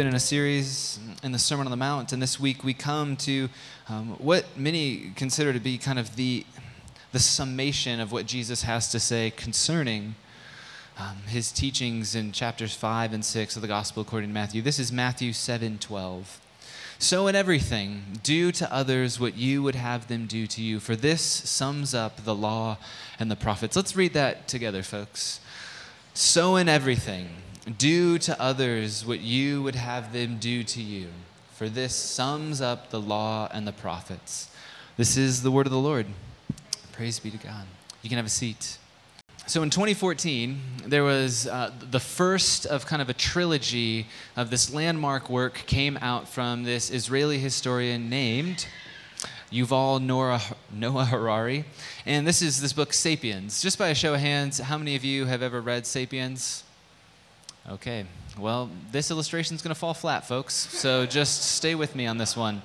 been in a series in the Sermon on the Mount, and this week we come to um, what many consider to be kind of the, the summation of what Jesus has to say concerning um, his teachings in chapters 5 and 6 of the Gospel according to Matthew. This is Matthew 7 12. So, in everything, do to others what you would have them do to you, for this sums up the law and the prophets. Let's read that together, folks. So, in everything, do to others what you would have them do to you, for this sums up the law and the prophets. This is the word of the Lord. Praise be to God. You can have a seat. So in 2014, there was uh, the first of kind of a trilogy of this landmark work came out from this Israeli historian named Yuval Noah, Noah Harari. And this is this book, Sapiens. Just by a show of hands, how many of you have ever read Sapiens? Okay, well, this illustration is going to fall flat, folks, so just stay with me on this one.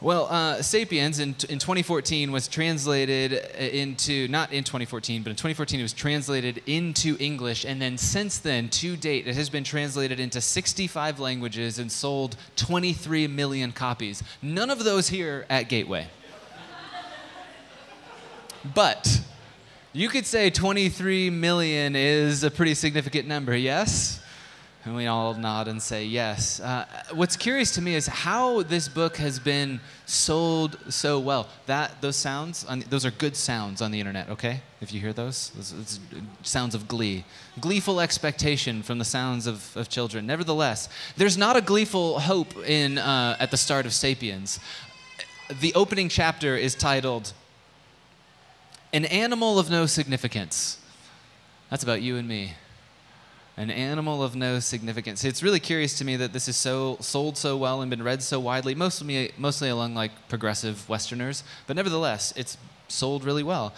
Well, uh, Sapiens in, in 2014 was translated into, not in 2014, but in 2014 it was translated into English. And then since then, to date, it has been translated into 65 languages and sold 23 million copies. None of those here at Gateway. but you could say 23 million is a pretty significant number, yes? And we all nod and say yes. Uh, what's curious to me is how this book has been sold so well. That those sounds, on, those are good sounds on the internet. Okay, if you hear those, those, those sounds of glee, gleeful expectation from the sounds of, of children. Nevertheless, there's not a gleeful hope in uh, at the start of *Sapiens*. The opening chapter is titled an animal of no significance. That's about you and me. An animal of no significance. It's really curious to me that this is so sold so well and been read so widely, mostly mostly among like progressive Westerners, but nevertheless, it's sold really well.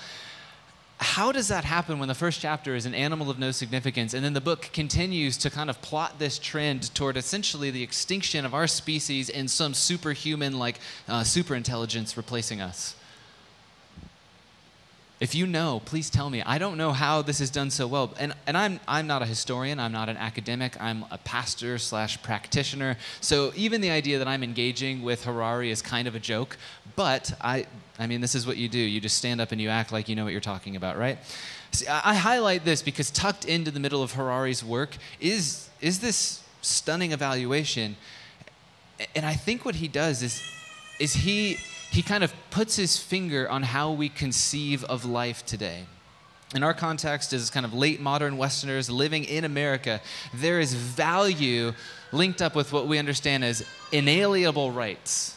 How does that happen when the first chapter is an animal of no significance, and then the book continues to kind of plot this trend toward essentially the extinction of our species and some superhuman, like uh, superintelligence replacing us? If you know, please tell me. I don't know how this is done so well. And, and I'm, I'm not a historian, I'm not an academic, I'm a pastor slash practitioner. So even the idea that I'm engaging with Harari is kind of a joke. But I, I mean, this is what you do. You just stand up and you act like you know what you're talking about, right? See, I, I highlight this because tucked into the middle of Harari's work is, is this stunning evaluation. And I think what he does is, is he he kind of puts his finger on how we conceive of life today. In our context, as kind of late modern Westerners living in America, there is value linked up with what we understand as inalienable rights.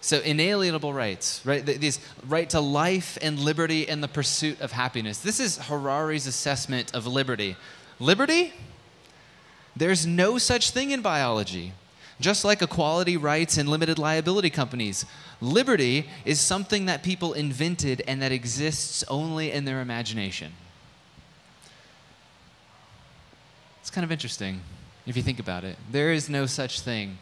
So, inalienable rights, right? These right to life and liberty and the pursuit of happiness. This is Harari's assessment of liberty. Liberty? There's no such thing in biology. Just like equality rights and limited liability companies, liberty is something that people invented and that exists only in their imagination. It's kind of interesting if you think about it. There is no such thing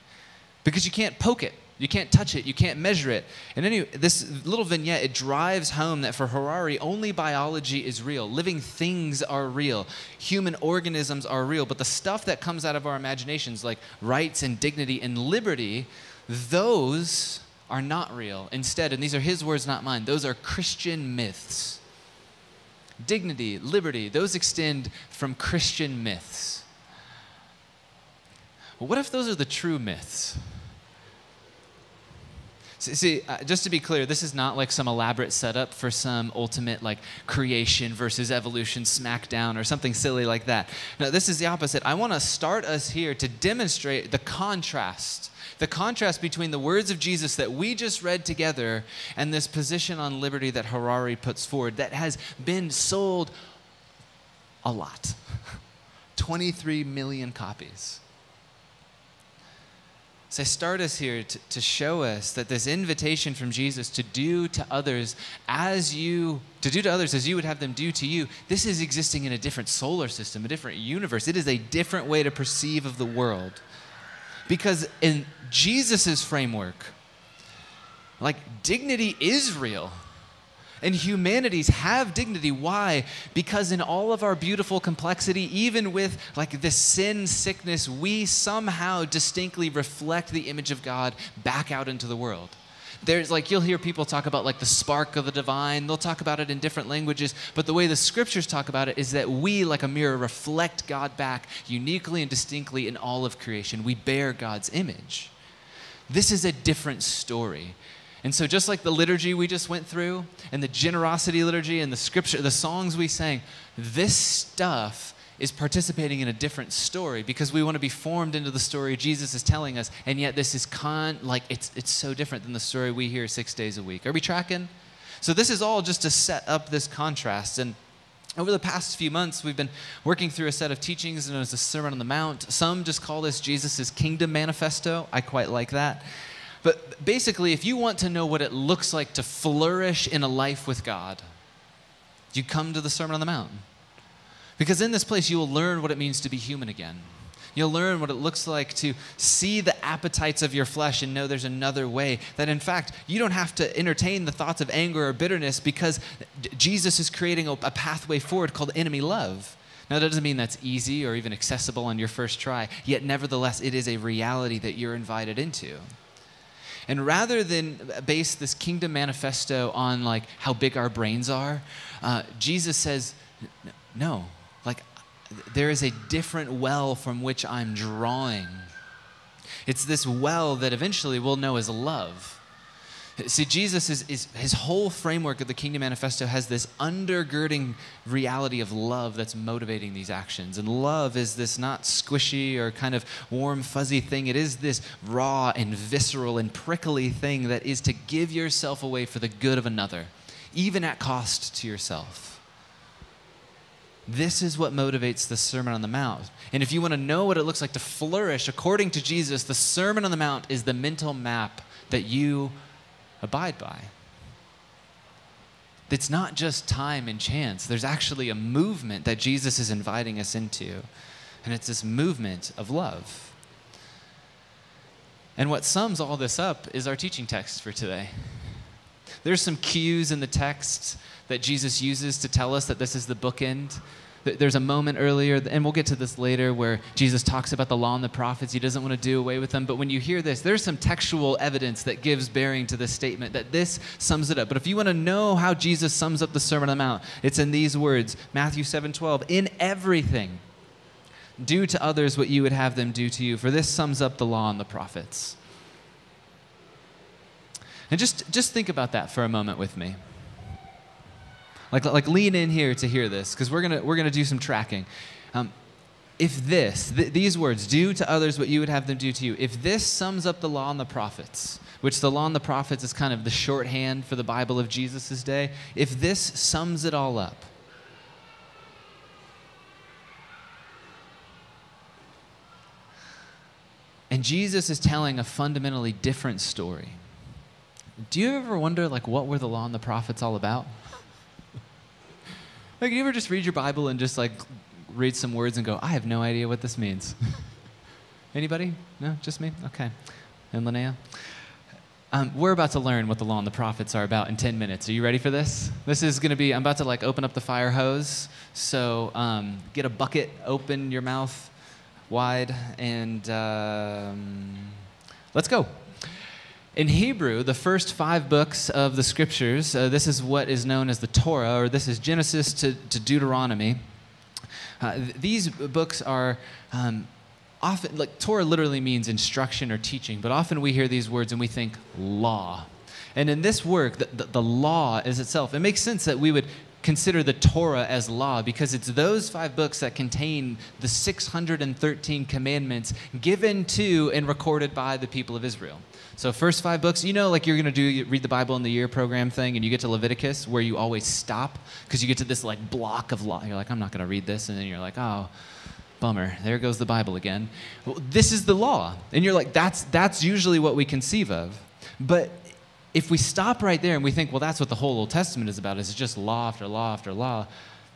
because you can't poke it. You can't touch it. You can't measure it. And any this little vignette it drives home that for Harari only biology is real. Living things are real. Human organisms are real. But the stuff that comes out of our imaginations, like rights and dignity and liberty, those are not real. Instead, and these are his words, not mine. Those are Christian myths. Dignity, liberty, those extend from Christian myths. Well, what if those are the true myths? See, uh, just to be clear, this is not like some elaborate setup for some ultimate like creation versus evolution smackdown or something silly like that. No, this is the opposite. I want to start us here to demonstrate the contrast, the contrast between the words of Jesus that we just read together and this position on liberty that Harari puts forward that has been sold a lot 23 million copies. So I start us here to, to show us that this invitation from Jesus to do to others as you, to do to others as you would have them do to you, this is existing in a different solar system, a different universe. It is a different way to perceive of the world. Because in Jesus' framework, like dignity is real. And humanities have dignity. Why? Because in all of our beautiful complexity, even with like the sin sickness, we somehow distinctly reflect the image of God back out into the world. There's like you'll hear people talk about like the spark of the divine. They'll talk about it in different languages, but the way the scriptures talk about it is that we like a mirror reflect God back uniquely and distinctly in all of creation. We bear God's image. This is a different story. And so, just like the liturgy we just went through, and the generosity liturgy, and the scripture, the songs we sang, this stuff is participating in a different story because we want to be formed into the story Jesus is telling us, and yet this is con like it's it's so different than the story we hear six days a week. Are we tracking? So this is all just to set up this contrast. And over the past few months, we've been working through a set of teachings known as the Sermon on the Mount. Some just call this Jesus' Kingdom Manifesto. I quite like that. But basically, if you want to know what it looks like to flourish in a life with God, you come to the Sermon on the Mount. Because in this place, you will learn what it means to be human again. You'll learn what it looks like to see the appetites of your flesh and know there's another way. That in fact, you don't have to entertain the thoughts of anger or bitterness because Jesus is creating a, pathway forward called enemy love. Now, that doesn't mean that's easy or even accessible on your first try, yet, nevertheless, it is a reality that you're invited into. And rather than base this kingdom manifesto on like how big our brains are, uh, Jesus says, no, like there is a different well from which I'm drawing. It's this well that eventually we'll know as love. See, Jesus is, is his whole framework of the Kingdom Manifesto has this undergirding reality of love that's motivating these actions. And love is this not squishy or kind of warm, fuzzy thing. It is this raw and visceral and prickly thing that is to give yourself away for the good of another, even at cost to yourself. This is what motivates the Sermon on the Mount. And if you want to know what it looks like to flourish according to Jesus, the Sermon on the Mount is the mental map that you abide by. It's not just time and chance, there's actually a movement that Jesus is inviting us into. And it's this movement of love. And what sums all this up is our teaching text for today. There's some cues in the text that Jesus uses to tell us that this is the bookend there's a moment earlier, and we'll get to this later, where Jesus talks about the law and the prophets. He doesn't want to do away with them. But when you hear this, there's some textual evidence that gives bearing to this statement that this sums it up. But if you want to know how Jesus sums up the Sermon on the Mount, it's in these words Matthew 7 12. In everything, do to others what you would have them do to you, for this sums up the law and the prophets. And just, just think about that for a moment with me. Like, like lean in here to hear this, because we're going we're gonna do some tracking. Um, if this, th- these words, do to others what you would have them do to you, if this sums up the law and the prophets, which the law and the prophets is kind of the shorthand for the Bible of Jesus' day, if this sums it all up, and Jesus is telling a fundamentally different story. Do you ever wonder, like, what were the law and the prophets all about? Like, you ever just read your Bible and just like read some words and go, I have no idea what this means? Anybody? No, just me? Okay. And Linnea? Um, we're about to learn what the law and the prophets are about in 10 minutes. Are you ready for this? This is going to be, I'm about to like open up the fire hose. So um, get a bucket, open your mouth wide, and um, let's go. In Hebrew, the first five books of the scriptures, uh, this is what is known as the Torah, or this is Genesis to, to Deuteronomy. Uh, th- these books are um, often, like, Torah literally means instruction or teaching, but often we hear these words and we think law. And in this work, the, the, the law is itself. It makes sense that we would consider the Torah as law because it's those five books that contain the 613 commandments given to and recorded by the people of Israel. So first five books, you know, like you're gonna do you read the Bible in the year program thing, and you get to Leviticus where you always stop because you get to this like block of law. You're like, I'm not gonna read this, and then you're like, oh, bummer, there goes the Bible again. Well, this is the law, and you're like, that's that's usually what we conceive of, but if we stop right there and we think, well, that's what the whole Old Testament is about, is just law after law after law,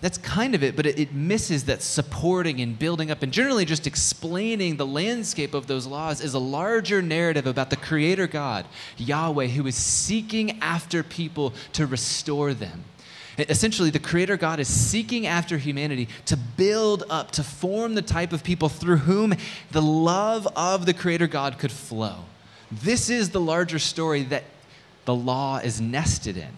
that's kind of it, but it, it, misses that supporting and building up and generally just explaining the landscape of those laws is a larger narrative about the Creator God, Yahweh, who is seeking after people to restore them. Essentially, the Creator God is seeking after humanity to build up, to form the type of people through whom the love of the Creator God could flow. This is the larger story that the law is nested in.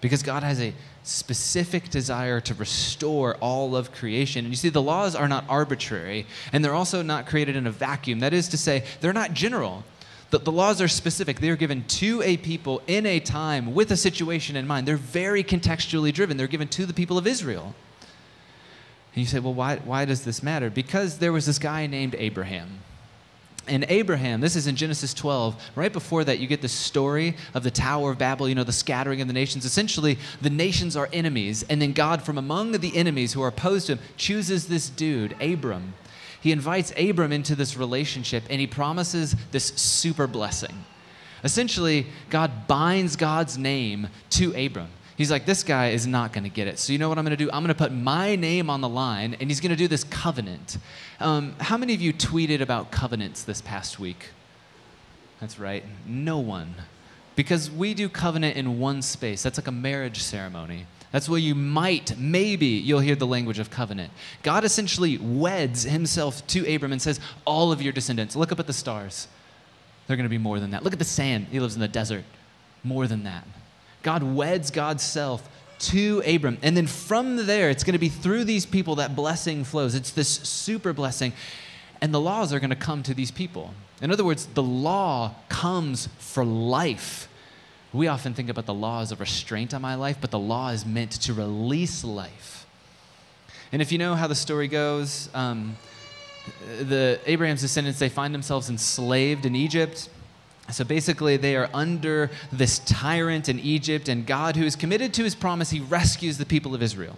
Because God has a specific desire to restore all of creation. And you see, the laws are not arbitrary, and they're also not created in a vacuum. That is to say, they're not general. The, the laws are specific. They are given to a people in a time with a situation in mind. They're very contextually driven. They're given to the people of Israel. And you say, well, why, why does this matter? Because there was this guy named Abraham. And Abraham, this is in Genesis 12. Right before that, you get the story of the Tower of Babel, you know, the scattering of the nations. Essentially, the nations are enemies. And then God, from among the enemies who are opposed to him, chooses this dude, Abram. He invites Abram into this relationship and he promises this super blessing. Essentially, God binds God's name to Abram. He's like, this guy is not going to get it. So, you know what I'm going to do? I'm going to put my name on the line, and he's going to do this covenant. Um, how many of you tweeted about covenants this past week? That's right, no one. Because we do covenant in one space. That's like a marriage ceremony. That's where you might, maybe, you'll hear the language of covenant. God essentially weds himself to Abram and says, All of your descendants, look up at the stars. They're going to be more than that. Look at the sand. He lives in the desert. More than that. God weds God's self to Abram. And then from there, it's going to be through these people that blessing flows. It's this super blessing. And the laws are going to come to these people. In other words, the law comes for life. We often think about the law as a restraint on my life, but the law is meant to release life. And if you know how the story goes, um, the Abraham's descendants they find themselves enslaved in Egypt. So basically, they are under this tyrant in Egypt, and God, who is committed to his promise, he rescues the people of Israel.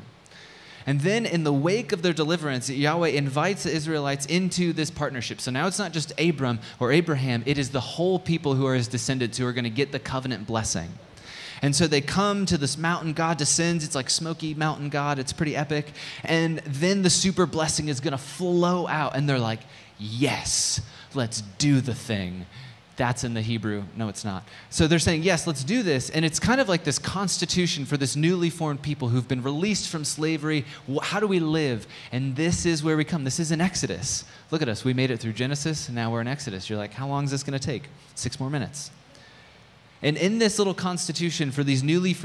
And then, in the wake of their deliverance, Yahweh invites the Israelites into this partnership. So now it's not just Abram or Abraham, it is the whole people who are his descendants who are going to get the covenant blessing. And so they come to this mountain. God descends. It's like smoky mountain God. It's pretty epic. And then the super blessing is going to flow out. And they're like, yes, let's do the thing. That's in the Hebrew. No, it's not. So they're saying, yes, let's do this. And it's kind of like this constitution for this newly formed people who've been released from slavery. How do we live? And this is where we come. This is an Exodus. Look at us. We made it through Genesis, and now we're in Exodus. You're like, how long is this going to take? Six more minutes. And in this little constitution for these newly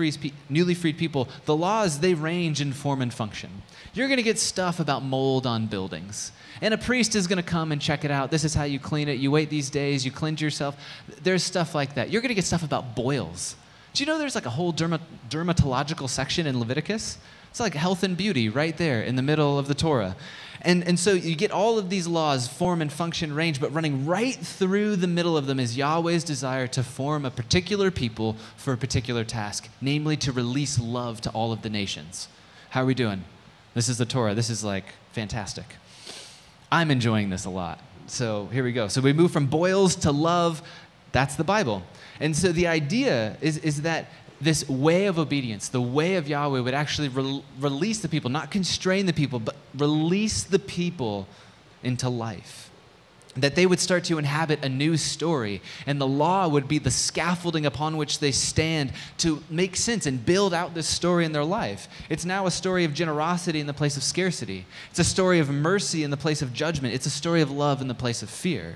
newly freed people, the laws, they range in form and function. You're going to get stuff about mold on buildings. And a priest is going to come and check it out. This is how you clean it. You wait these days, you cleanse yourself. There's stuff like that. You're going to get stuff about boils. Do you know there's like a whole derma- dermatological section in Leviticus? It's like health and beauty right there in the middle of the Torah. And, and so you get all of these laws, form and function, range, but running right through the middle of them is Yahweh's desire to form a particular people for a particular task, namely to release love to all of the nations. How are we doing? This is the Torah. This is like fantastic. I'm enjoying this a lot. So here we go. So we move from boils to love. That's the Bible. And so the idea is, is that this way of obedience, the way of Yahweh, would actually re- release the people, not constrain the people, but release the people into life that they would start to inhabit a new story, and the law would be the scaffolding upon which they stand to make sense and build out this story in their life. It's now a story of generosity in the place of scarcity, it's a story of mercy in the place of judgment, it's a story of love in the place of fear.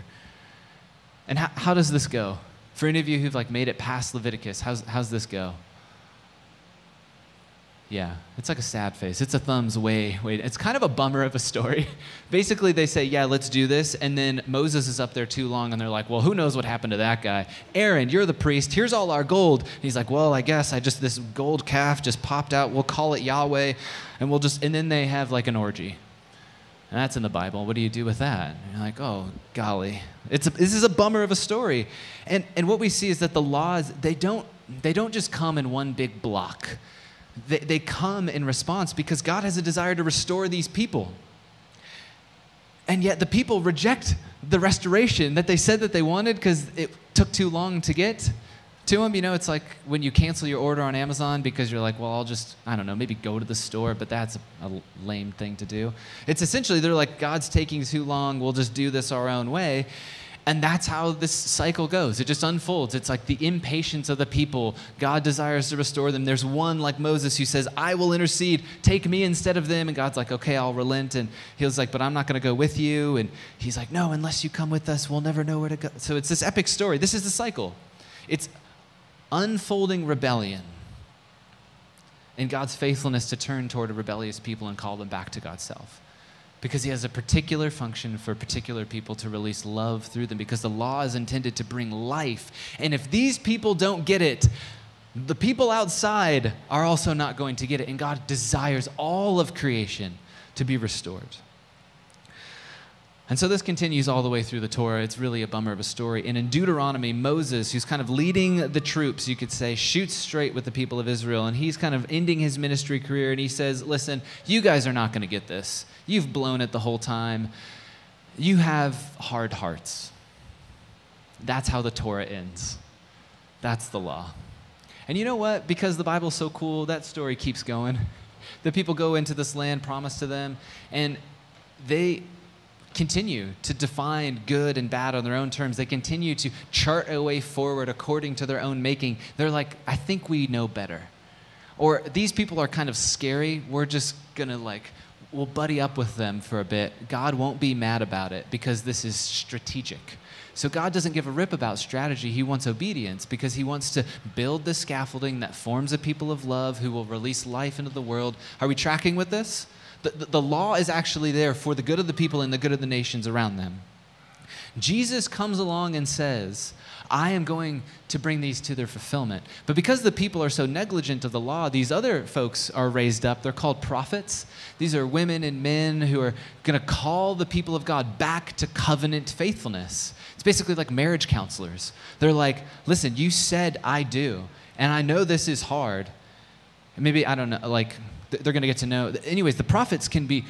And how, how does this go? For any of you who've like made it past Leviticus, how's, how's this go? Yeah, it's like a sad face. It's a thumbs way, wait. It's kind of a bummer of a story. Basically, they say, yeah, let's do this. And then Moses is up there too long, and they're like, well, who knows what happened to that guy? Aaron, you're the priest. Here's all our gold. And he's like, well, I guess I just, this gold calf just popped out. We'll call it Yahweh. And we'll just, and then they have like an orgy. And that's in the Bible. What do you do with that? And you're like, oh, golly. It's a, this is a bummer of a story. And, and what we see is that the laws, they don't, they don't just come in one big block they, they come in response because God has a desire to restore these people. And yet the people reject the restoration that they said that they wanted because it took too long to get. to them. You know, it's like when you cancel your order on Amazon because you're like, well, I'll just, I don't know, maybe go to the store, but that's a, a lame thing to do. It's essentially, they're like, God's taking too long, we'll just do this our own way. And that's how this cycle goes. It just unfolds. It's like the impatience of the people. God desires to restore them. There's one like Moses who says, I will intercede, take me instead of them. And God's like, okay, I'll relent. And he was like, but I'm not going to go with you. And he's like, no, unless you come with us, we'll never know where to go. So it's this epic story. This is the cycle. It's unfolding rebellion and God's faithfulness to turn toward a rebellious people and call them back to God's self because he has a particular function for particular people to release love through them because the law is intended to bring life. And if these people don't get it, the people outside are also not going to get it. And God desires all of creation to be restored. And so this continues all the way through the Torah. It's really a bummer of a story. And in Deuteronomy, Moses, who's kind of leading the troops, you could say, shoots straight with the people of Israel. And he's kind of ending his ministry career. And he says, Listen, you guys are not going to get this. You've blown it the whole time. You have hard hearts. That's how the Torah ends. That's the law. And you know what? Because the Bible's so cool, that story keeps going. The people go into this land promised to them, and they continue to define good and bad on their own terms. They continue to chart a way forward according to their own making. They're like, I think we know better. Or these people are kind of scary. We're just going to like, we'll buddy up with them for a bit. God won't be mad about it because this is strategic. So God doesn't give a rip about strategy. He wants obedience because he wants to build the scaffolding that forms a people of love who will release life into the world. Are we tracking with this? The, the, the law is actually there for the good of the people and the good of the nations around them. Jesus comes along and says, I am going to bring these to their fulfillment. But because the people are so negligent of the law, these other folks are raised up. They're called prophets. These are women and men who are going to call the people of God back to covenant faithfulness. It's basically like marriage counselors. They're like, listen, you said I do, and I know this is hard. Maybe, I don't know, like, they're going to get to know. Anyways, the prophets can be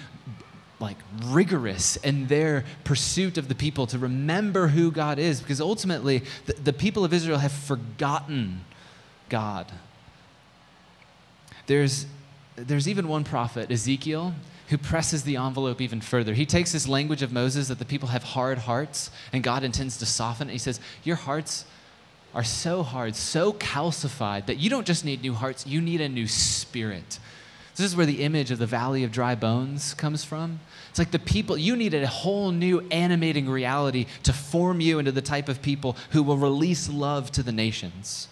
like rigorous in their pursuit of the people to remember who God is because ultimately the, the people of Israel have forgotten God. There's, there's even one prophet, Ezekiel, who presses the envelope even further. He takes this language of Moses that the people have hard hearts and God intends to soften it. He says, Your hearts are so hard, so calcified that you don't just need new hearts, you need a new spirit. This is where the image of the valley of dry bones comes from. It's like the people, you needed a whole new animating reality to form you into the type of people who will release love to the nations.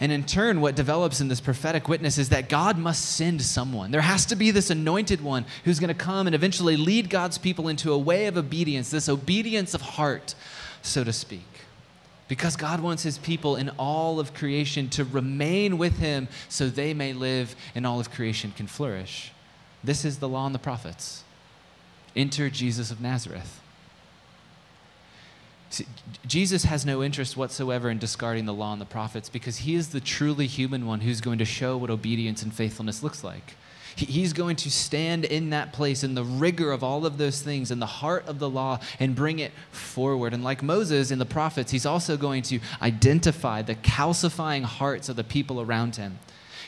And in turn, what develops in this prophetic witness is that God must send someone. There has to be this anointed one who's going to come and eventually lead God's people into a way of obedience, this obedience of heart, so to speak because God wants his people in all of creation to remain with him so they may live and all of creation can flourish. This is the law and the prophets. Enter Jesus of Nazareth. See, Jesus has no interest whatsoever in discarding the law and the prophets because he is the truly human one who's going to show what obedience and faithfulness looks like. He's going to stand in that place in the rigor of all of those things, in the heart of the law, and bring it forward. And like Moses in the prophets, he's also going to identify the calcifying hearts of the people around him.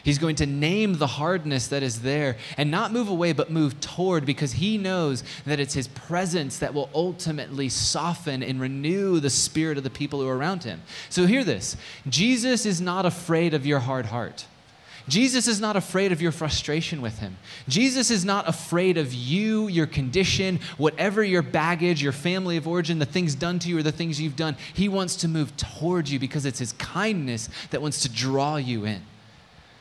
He's going to name the hardness that is there and not move away, but move toward because he knows that it's his presence that will ultimately soften and renew the spirit of the people who are around him. So, hear this Jesus is not afraid of your hard heart. Jesus is not afraid of your frustration with him. Jesus is not afraid of you, your condition, whatever your baggage, your family of origin, the things done to you or the things you've done. He wants to move towards you because it's his kindness that wants to draw you in.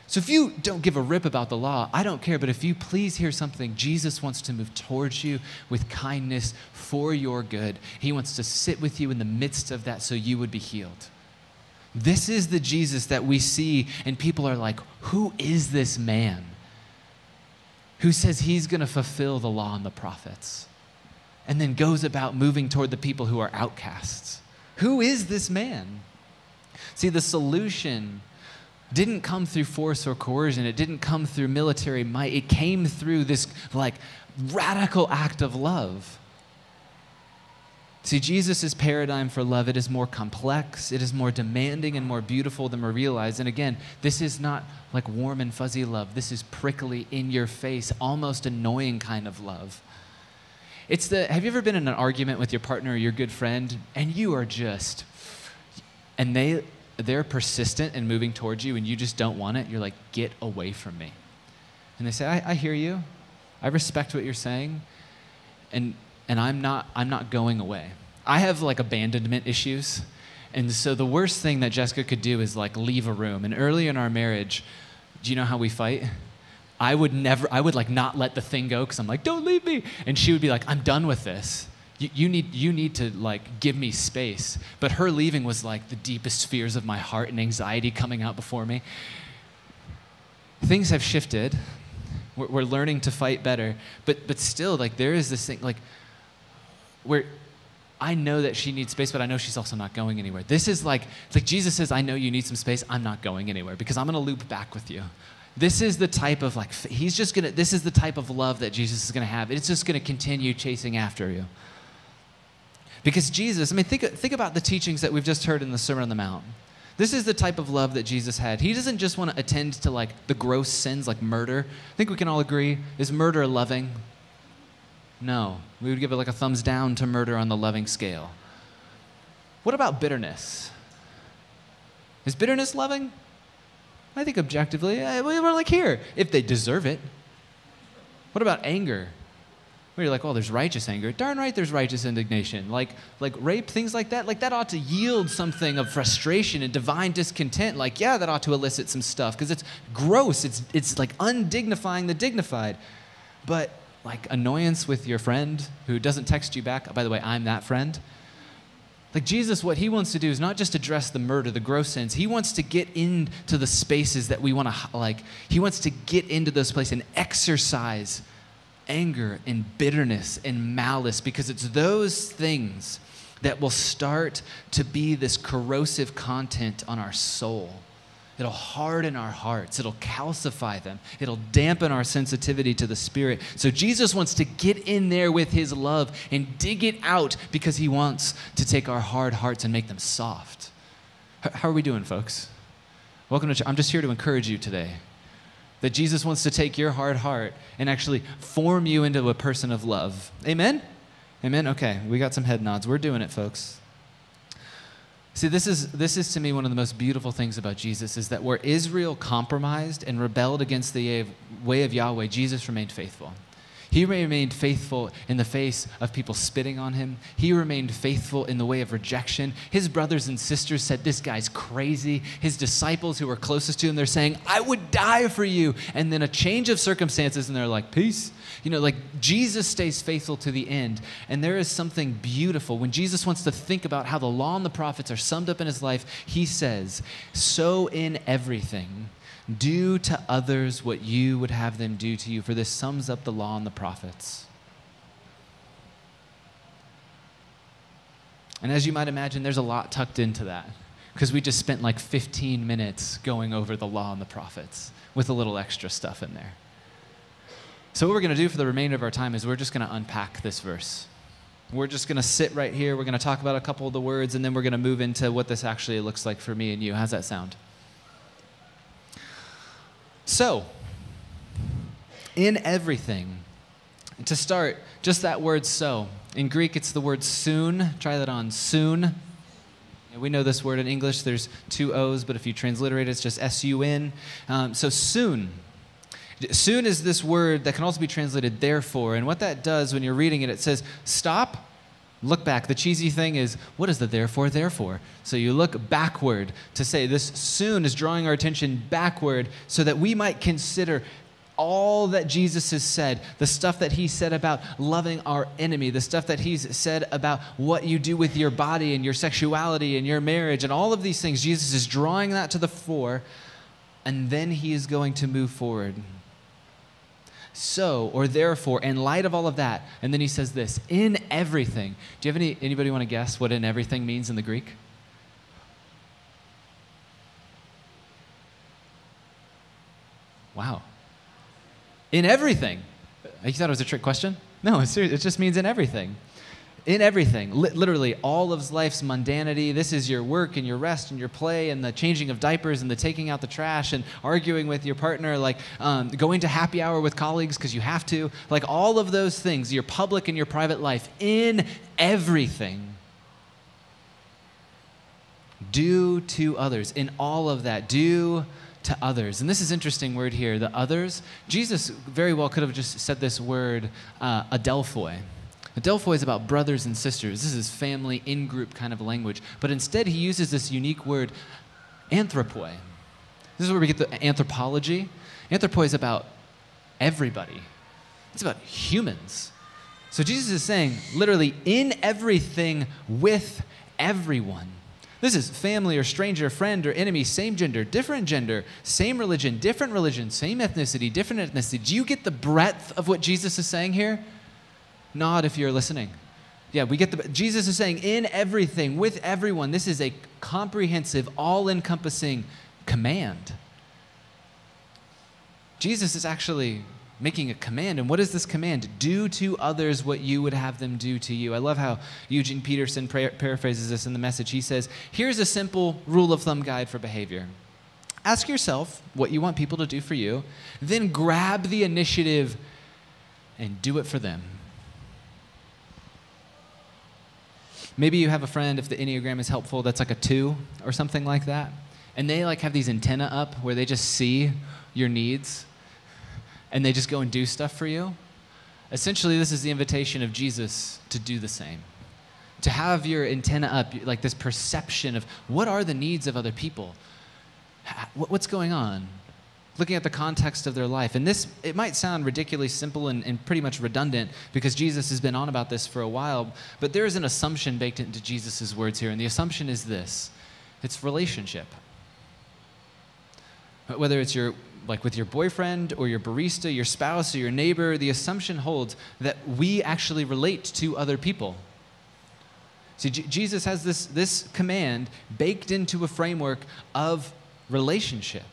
So if you don't give a rip about the law, I don't care. But if you please hear something, Jesus wants to move towards you with kindness for your good. He wants to sit with you in the midst of that so you would be healed. This is the Jesus that we see, and people are like, Who is this man who says he's going to fulfill the law and the prophets? And then goes about moving toward the people who are outcasts. Who is this man? See, the solution didn't come through force or coercion, it didn't come through military might, it came through this like radical act of love. See, Jesus' paradigm for love, it is more complex, it is more demanding and more beautiful than we realize. And again, this is not like warm and fuzzy love. This is prickly, in your face, almost annoying kind of love. It's the have you ever been in an argument with your partner or your good friend and you are just and they they're persistent and moving towards you and you just don't want it, you're like, get away from me. And they say, I, I hear you. I respect what you're saying. And and I'm not I'm not going away. I have like abandonment issues. And so the worst thing that Jessica could do is like leave a room. And early in our marriage, do you know how we fight? I would never I would like not let the thing go cuz I'm like, "Don't leave me." And she would be like, "I'm done with this." You, you, need, you need to like give me space but her leaving was like the deepest fears of my heart and anxiety coming out before me things have shifted we're, we're learning to fight better but but still like there is this thing like where I know that she needs space, but I know she's also not going anywhere. This is like, it's like Jesus says, I know you need some space. I'm not going anywhere because I'm going to loop back with you. This is the type of like, he's just going to, this is the type of love that Jesus is going to have. It's just going to continue chasing after you. Because Jesus, I mean, think, think about the teachings that we've just heard in the Sermon on the Mount. This is the type of love that Jesus had. He doesn't just want to attend to like the gross sins like murder. I think we can all agree. Is murder loving? No. We would give it like a thumbs down to murder on the loving scale. What about bitterness? Is bitterness loving? I think objectively, eh, we're like here, if they deserve it. What about anger? Where you're like, oh, there's righteous anger. Darn right, there's righteous indignation. Like, like rape, things like that. Like that ought to yield something of frustration and divine discontent. Like, yeah, that ought to elicit some stuff because it's gross. It's it's like undignifying the dignified. But like annoyance with your friend who doesn't text you back. By the way, I'm that friend. Like Jesus, what he wants to do is not just address the murder, the gross sins. He wants to get into the spaces that we want to like. He wants to get into those places and exercise anger and bitterness and malice because it's those things that will start to be this corrosive content on our soul. It'll harden our hearts. It'll calcify them. It'll dampen our sensitivity to the Spirit. So Jesus wants to get in there with His love and dig it out because He wants to take our hard hearts and make them soft. How are we doing, folks? Welcome to church. I'm just here to encourage you today that Jesus wants to take your hard heart and actually form you into a person of love. Amen? Amen? Okay, we got some head nods. We're doing it, folks. See, this is, this is to me one of the most beautiful things about Jesus is that where Israel compromised and rebelled against the way of Yahweh, Jesus remained faithful. He remained faithful in the face of people spitting on him. He remained faithful in the way of rejection. His brothers and sisters said, This guy's crazy. His disciples who were closest to him, they're saying, I would die for you. And then a change of circumstances, and they're like, Peace. You know, like Jesus stays faithful to the end. And there is something beautiful. When Jesus wants to think about how the law and the prophets are summed up in his life, he says, So in everything, do to others what you would have them do to you, for this sums up the law and the prophets. And as you might imagine, there's a lot tucked into that because we just spent like 15 minutes going over the law and the prophets with a little extra stuff in there. So, what we're going to do for the remainder of our time is we're just going to unpack this verse. We're just going to sit right here. We're going to talk about a couple of the words, and then we're going to move into what this actually looks like for me and you. How's that sound? So, in everything, to start, just that word so. In Greek, it's the word soon. Try that on soon. We know this word in English, there's two O's, but if you transliterate it, it's just S U N. Um, so soon. Soon is this word that can also be translated therefore. And what that does when you're reading it, it says stop, look back. The cheesy thing is, what is the therefore, therefore? So you look backward to say this soon is drawing our attention backward so that we might consider all that Jesus has said, the stuff that he said about loving our enemy, the stuff that he's said about what you do with your body and your sexuality and your marriage, and all of these things, Jesus is drawing that to the fore, and then he is going to move forward so or therefore in light of all of that. And then he says this in everything. Do you have any anybody want to guess what in everything means in the greek? Wow. In everything. You thought it was a trick question? No it just means in everything in everything, li- literally all of life's mundanity. This is your work and your rest and your play and the changing of diapers and the taking out the trash and arguing with your partner, like um, going to happy hour with colleagues because you have to. Like all of those things, your public and your private life, in everything. Do to others. In all of that, do to others. And this is interesting word here, the others. Jesus very well could have just said this word, uh, adelphoi Adelphoi is about brothers and sisters. This is family, in group kind of language. But instead, he uses this unique word, anthropoi. This is where we get the anthropology. Anthropoi is about everybody, it's about humans. So Jesus is saying, literally, in everything with everyone. This is family or stranger, friend or enemy, same gender, different gender, same religion, different religion, same ethnicity, different ethnicity. Do you get the breadth of what Jesus is saying here? Nod if you're listening. Yeah, we get the Jesus is saying in everything with everyone. This is a comprehensive, all-encompassing command. Jesus is actually making a command. And what is this command? Do to others what you would have them do to you. I love how Eugene Peterson paraphrases this in the message. He says, Here's a simple rule of thumb guide for behavior. Ask yourself what you want people to do for you, then grab the initiative and do it for them. Maybe you have a friend, if the Enneagram is helpful, that's like a two or something like that. And they like have these antenna up where they just see your needs and they just go and do stuff for you. Essentially, this is the invitation of Jesus to do the same. To have your antenna up, like this perception of what are the needs of other people? What's going on? Looking at the context of their life. And this, it might sound ridiculously simple and, and, pretty much redundant because Jesus has been on about this for a while, but there is an assumption baked into Jesus' words here, and the assumption is this it's relationship. Whether it's your like with your boyfriend or your barista, your spouse or your neighbor, the assumption holds that we actually relate to other people. See, J- Jesus has this, this command baked into a framework of relationship.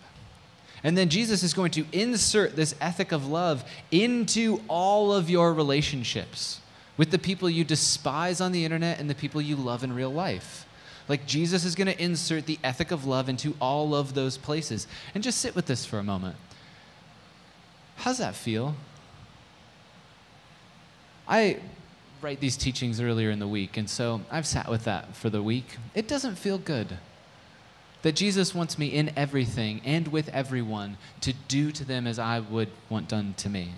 And then Jesus is going to insert this ethic of love into all of your relationships with the people you despise on the internet and the people you love in real life. Like Jesus is going to insert the ethic of love into all of those places. And just sit with this for a moment. How's that feel? I write these teachings earlier in the week, and so I've sat with that for the week. It doesn't feel good that Jesus wants me in everything and with everyone to do to them as I would want done to me.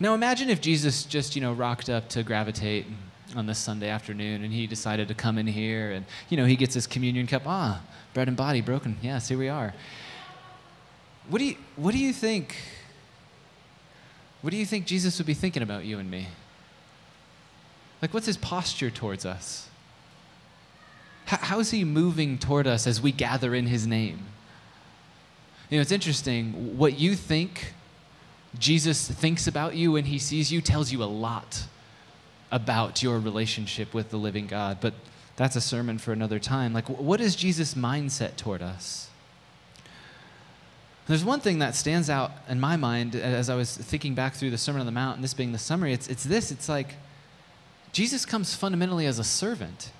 Now imagine if Jesus just, you know, rocked up to gravitate on this Sunday afternoon and he decided to come in here and, you know, he gets his communion cup. Ah, bread and body broken. Yes, here we are. What do you, what do you think? What do you think Jesus would be thinking about you and me? Like, what's his posture towards us? How is he moving toward us as we gather in his name? You know, it's interesting. What you think Jesus thinks about you when he sees you tells you a lot about your relationship with the living God. But that's a sermon for another time. Like, what is Jesus' mindset toward us? There's one thing that stands out in my mind as I was thinking back through the Sermon on the Mount, and this being the summary. It's, it's this it's like Jesus comes fundamentally as a servant.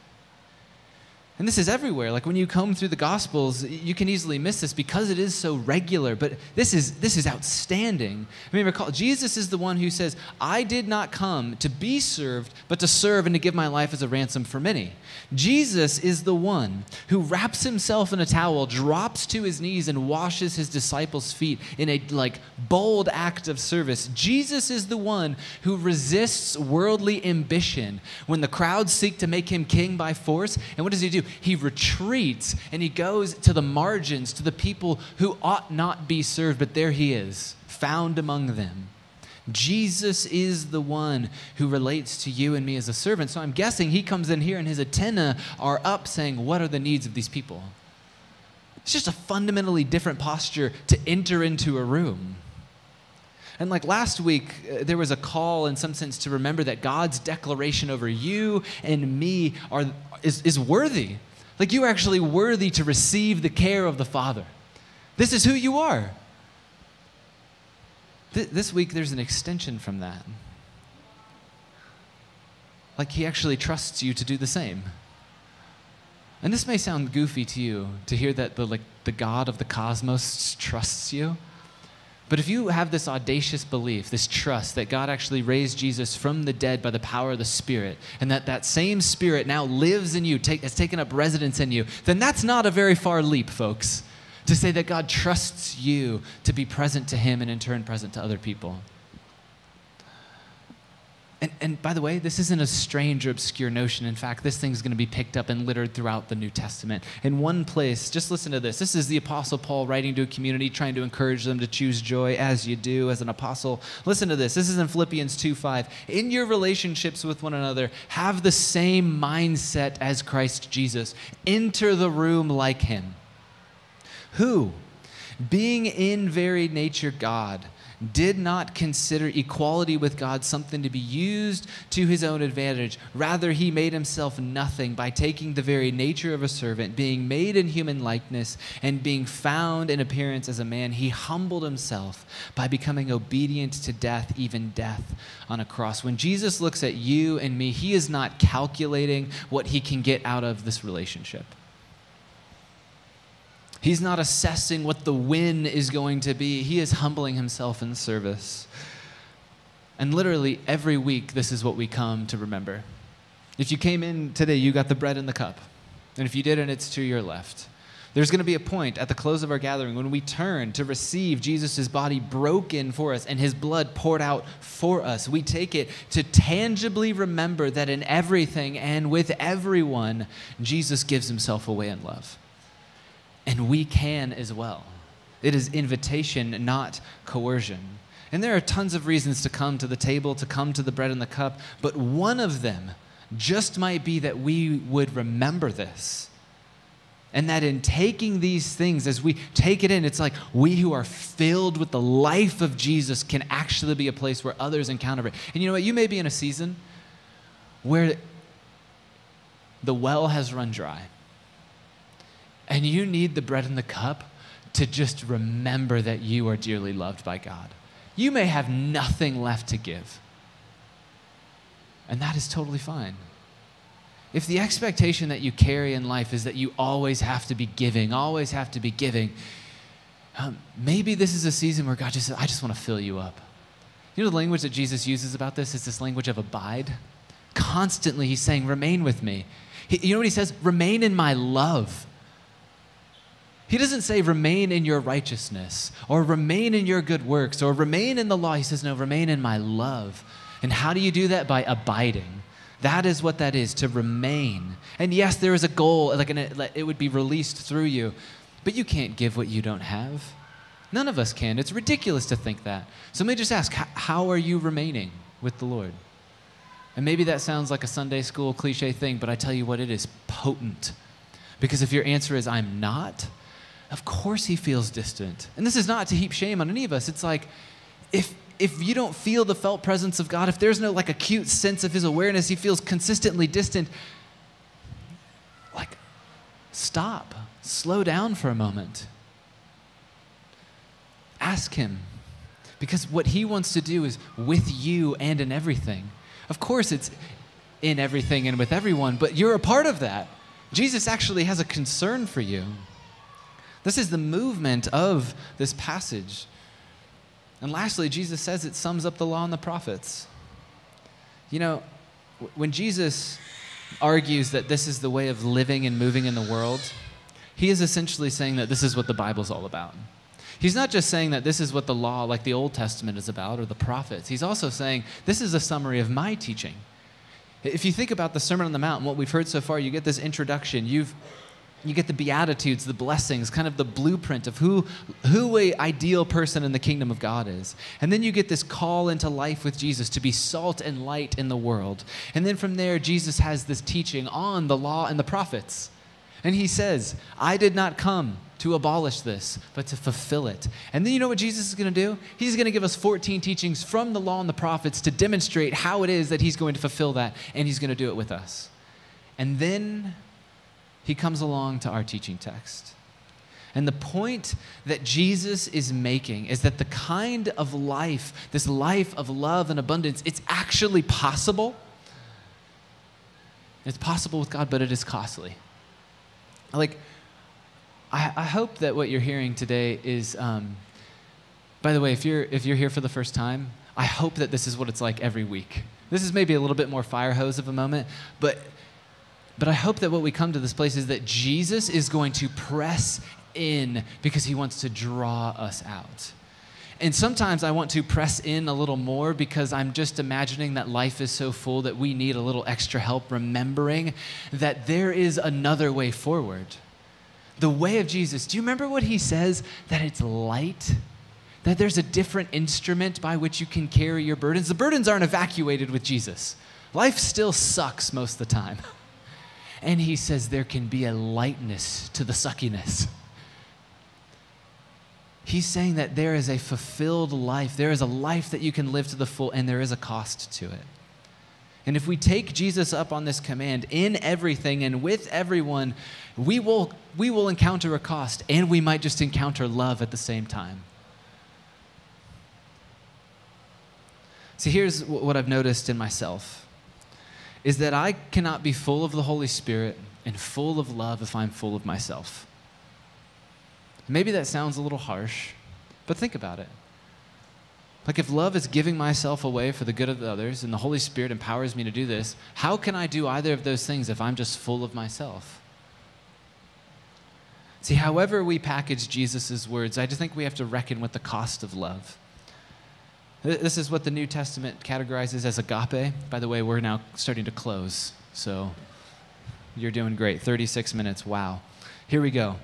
And this is everywhere. Like when you comb through the Gospels, you can easily miss this because it is so regular. But this is this is outstanding. I mean, recall Jesus is the one who says, "I did not come to be served, but to serve and to give my life as a ransom for many." Jesus is the one who wraps himself in a towel, drops to his knees, and washes his disciples' feet in a like bold act of service. Jesus is the one who resists worldly ambition when the crowds seek to make him king by force. And what does he do? He retreats and he goes to the margins, to the people who ought not be served, but there he is, found among them. Jesus is the one who relates to you and me as a servant. So I'm guessing he comes in here and his antenna are up saying, What are the needs of these people? It's just a fundamentally different posture to enter into a room. And like last week, uh, there was a call in some sense to remember that God's declaration over you and me are, is, is worthy. Like you are actually worthy to receive the care of the Father. This is who you are. Th- this week, there's an extension from that. like he actually trusts you to do the same. And this may sound goofy to you to hear that the, like, the God of the cosmos trusts you. But if you have this audacious belief, this trust that God actually raised Jesus from the dead by the power of the Spirit, and that that same Spirit now lives in you, take, has taken up residence in you, then that's not a very far leap, folks, to say that God trusts you to be present to Him and in turn present to other people. And, and by the way, this isn't a strange or obscure notion. In fact, this thing's going to be picked up and littered throughout the New Testament. In one place, just listen to this. This is the Apostle Paul writing to a community, trying to encourage them to choose joy as you do as an apostle. Listen to this. This is in Philippians 2 5. In your relationships with one another, have the same mindset as Christ Jesus. Enter the room like him. Who, being in very nature God, did not consider equality with God something to be used to his own advantage. Rather, he made himself nothing by taking the very nature of a servant, being made in human likeness, and being found in appearance as a man. He humbled himself by becoming obedient to death, even death on a cross. When Jesus looks at you and me, he is not calculating what he can get out of this relationship. He's not assessing what the win is going to be. He is humbling himself in service. And literally every week, this is what we come to remember. If you came in today, you got the bread and the cup. And if you didn't, it's to your left. There's going to be a point at the close of our gathering when we turn to receive Jesus' body broken for us and his blood poured out for us. We take it to tangibly remember that in everything and with everyone, Jesus gives himself away in love and we can as well. It is invitation, not coercion. And there are tons of reasons to come to the table, to come to the bread and the cup, but one of them just might be that we would remember this. And that in taking these things, as we take it in, it's like we who are filled with the life of Jesus can actually be a place where others encounter it. And you know what? You may be in a season where the well has run dry and you need the bread and the cup to just remember that you are dearly loved by God. You may have nothing left to give. And that is totally fine. If the expectation that you carry in life is that you always have to be giving, always have to be giving, um, maybe this is a season where God just says, I just want to fill you up. You know, the language that Jesus uses about this is this language of abide. Constantly, he's saying, Remain with me. He, you know what he says? Remain in my love. He doesn't say remain in your righteousness or remain in your good works or remain in the law. He says, no, remain in my love. And how do you do that? By abiding. That is what that is, to remain. And yes, there is a goal, like an, it would be released through you, but you can't give what you don't have. None of us can. It's ridiculous to think that. So let me just ask how are you remaining with the Lord? And maybe that sounds like a Sunday school cliche thing, but I tell you what, it is potent. Because if your answer is, I'm not, of course he feels distant. And this is not to heap shame on any of us. It's like if if you don't feel the felt presence of God, if there's no like acute sense of his awareness, he feels consistently distant. Like stop. Slow down for a moment. Ask him. Because what he wants to do is with you and in everything. Of course, it's in everything and with everyone, but you're a part of that. Jesus actually has a concern for you. This is the movement of this passage. And lastly, Jesus says it sums up the law and the prophets. You know, when Jesus argues that this is the way of living and moving in the world, he is essentially saying that this is what the Bible's all about. He's not just saying that this is what the law, like the Old Testament, is about or the prophets. He's also saying this is a summary of my teaching. If you think about the Sermon on the Mount and what we've heard so far, you get this introduction. You've you get the beatitudes the blessings kind of the blueprint of who who a ideal person in the kingdom of god is. And then you get this call into life with jesus to be salt and light in the world. And then from there jesus has this teaching on the law and the prophets. And he says i did not come to abolish this but to fulfill it. And then you know what jesus is going to do? He's going to give us 14 teachings from the law and the prophets to demonstrate how it is that he's going to fulfill that and he's going to do it with us. And then he comes along to our teaching text. And the point that Jesus is making is that the kind of life, this life of love and abundance, it's actually possible. It's possible with God, but it is costly. Like, I, I hope that what you're hearing today is, um, by the way, if you're, if you're here for the first time, I hope that this is what it's like every week. This is maybe a little bit more fire hose of a moment, but, but I hope that what we come to this place is that Jesus is going to press in because he wants to draw us out. And sometimes I want to press in a little more because I'm just imagining that life is so full that we need a little extra help remembering that there is another way forward. The way of Jesus. Do you remember what he says? That it's light? That there's a different instrument by which you can carry your burdens. The burdens aren't evacuated with Jesus. Life still sucks most of the time. And he says there can be a lightness to the suckiness. He's saying that there is a fulfilled life. There is a life that you can live to the full, and there is a cost to it. And if we take Jesus up on this command in everything and with everyone, we will, we will encounter a cost, and we might just encounter love at the same time. See, here's what I've noticed in myself is that I cannot be full of the Holy Spirit and full of love if I'm full of myself. Maybe that sounds a little harsh, but think about it. Like, if love is giving myself away for the good of others and the Holy Spirit empowers me to do this, how can I do either of those things if I'm just full of myself? See, however we package Jesus' words, I just think we have to reckon with the cost of love. This is what the New Testament categorizes as agape. By the way, we're now starting to close, so you're doing great. 36 minutes, wow. Here we go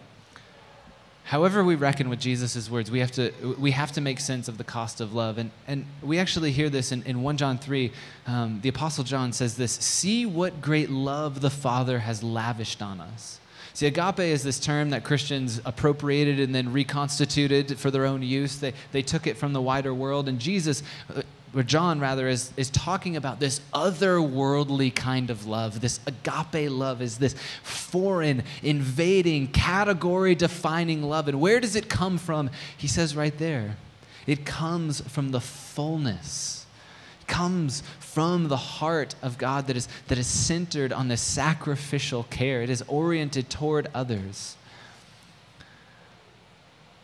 however we reckon with jesus' words we have to we have to make sense of the cost of love and, and we actually hear this in, in 1 john 3 um, the apostle john says this see what great love the father has lavished on us see agape is this term that christians appropriated and then reconstituted for their own use they, they took it from the wider world and jesus uh, or John rather, is, is talking about this otherworldly kind of love. This agape love is this foreign, invading, category defining love. And where does it come from? He says right there it comes from the fullness. Comes from the heart of God that is, that is centered on the sacrificial care. It is oriented toward others.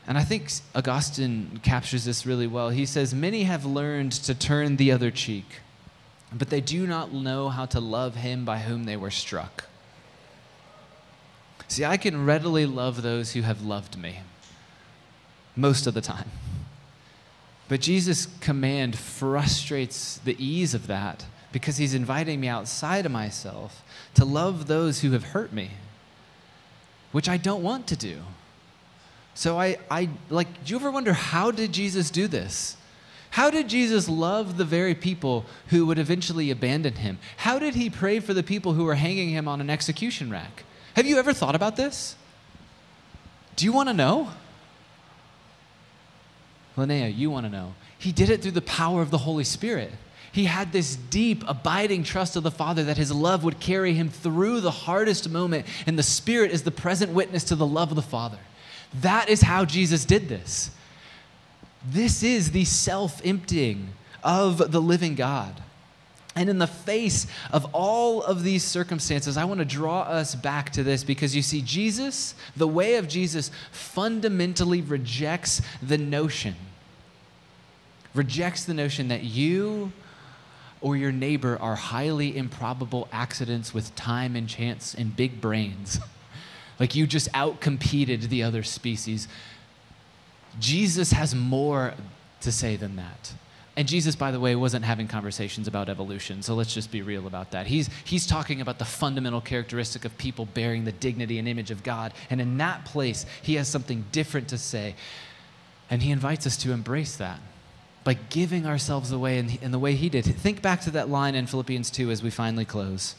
And I think Augustine captures this really well. He says, Many have learned to turn the other cheek, but they do not know how to love him by whom they were struck. See, I can readily love those who have loved me most of the time. But Jesus' command frustrates the ease of that because he's inviting me outside of myself to love those who have hurt me, which I don't want to do. So I, I like, do you ever wonder how did Jesus do this? How did Jesus love the very people who would eventually abandon him? How did he pray for the people who were hanging him on an execution rack? Have you ever thought about this? Do you want to know? Linnea, you want to know. He did it through the power of the Holy Spirit. He had this deep, abiding trust of the Father that his love would carry him through the hardest moment, and the Spirit is the present witness to the love of the Father. That is how Jesus did this. This is the self emptying of the living God. And in the face of all of these circumstances, I want to draw us back to this because you see, Jesus, the way of Jesus, fundamentally rejects the notion, rejects the notion that you or your neighbor are highly improbable accidents with time and chance and big brains. Like you just outcompeted the other species. Jesus has more to say than that. And Jesus, by the way, wasn't having conversations about evolution, so let's just be real about that. He's, he's talking about the fundamental characteristic of people bearing the dignity and image of God. And in that place, he has something different to say. And he invites us to embrace that by giving ourselves away in, in the way he did. Think back to that line in Philippians 2 as we finally close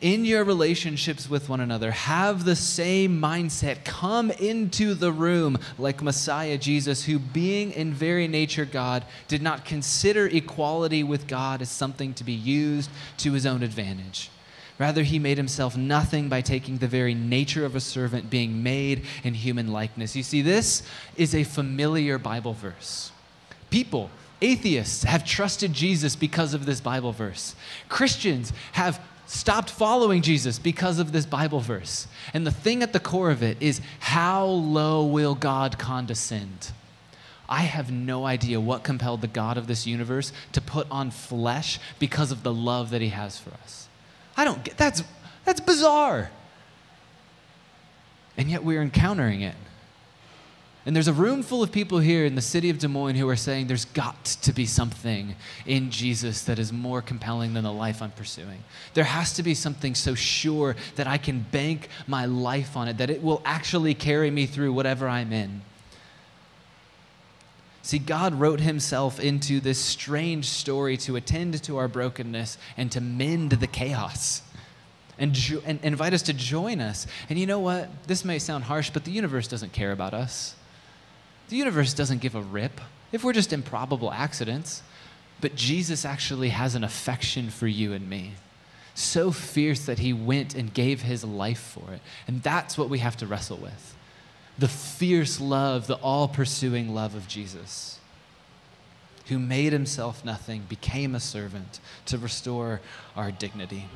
in your relationships with one another, have the same mindset. Come into the room like Messiah Jesus, who, being in very nature God, did not consider equality with God as something to be used to his own advantage. Rather, he made himself nothing by taking the very nature of a servant, being made in human likeness. You see, this is a familiar Bible verse. People, atheists, have trusted Jesus because of this Bible verse. Christians have stopped following Jesus because of this Bible verse. And the thing at the core of it is how low will God condescend? I have no idea what compelled the God of this universe to put on flesh because of the love that he has for us. I don't get that's that's bizarre. And yet we're encountering it. And there's a room full of people here in the city of Des Moines who are saying there's got to be something in Jesus that is more compelling than the life I'm pursuing. There has to be something so sure that I can bank my life on it, that it will actually carry me through whatever I'm in. See, God wrote himself into this strange story to attend to our brokenness and to mend the chaos and, and invite us to join us. And you know what? This may sound harsh, but the universe doesn't care about us. The universe doesn't give a rip if we're just improbable accidents. But Jesus actually has an affection for you and me. So fierce that he went and gave his life for it. And that's what we have to wrestle with the fierce love, the all pursuing love of Jesus, who made himself nothing, became a servant to restore our dignity.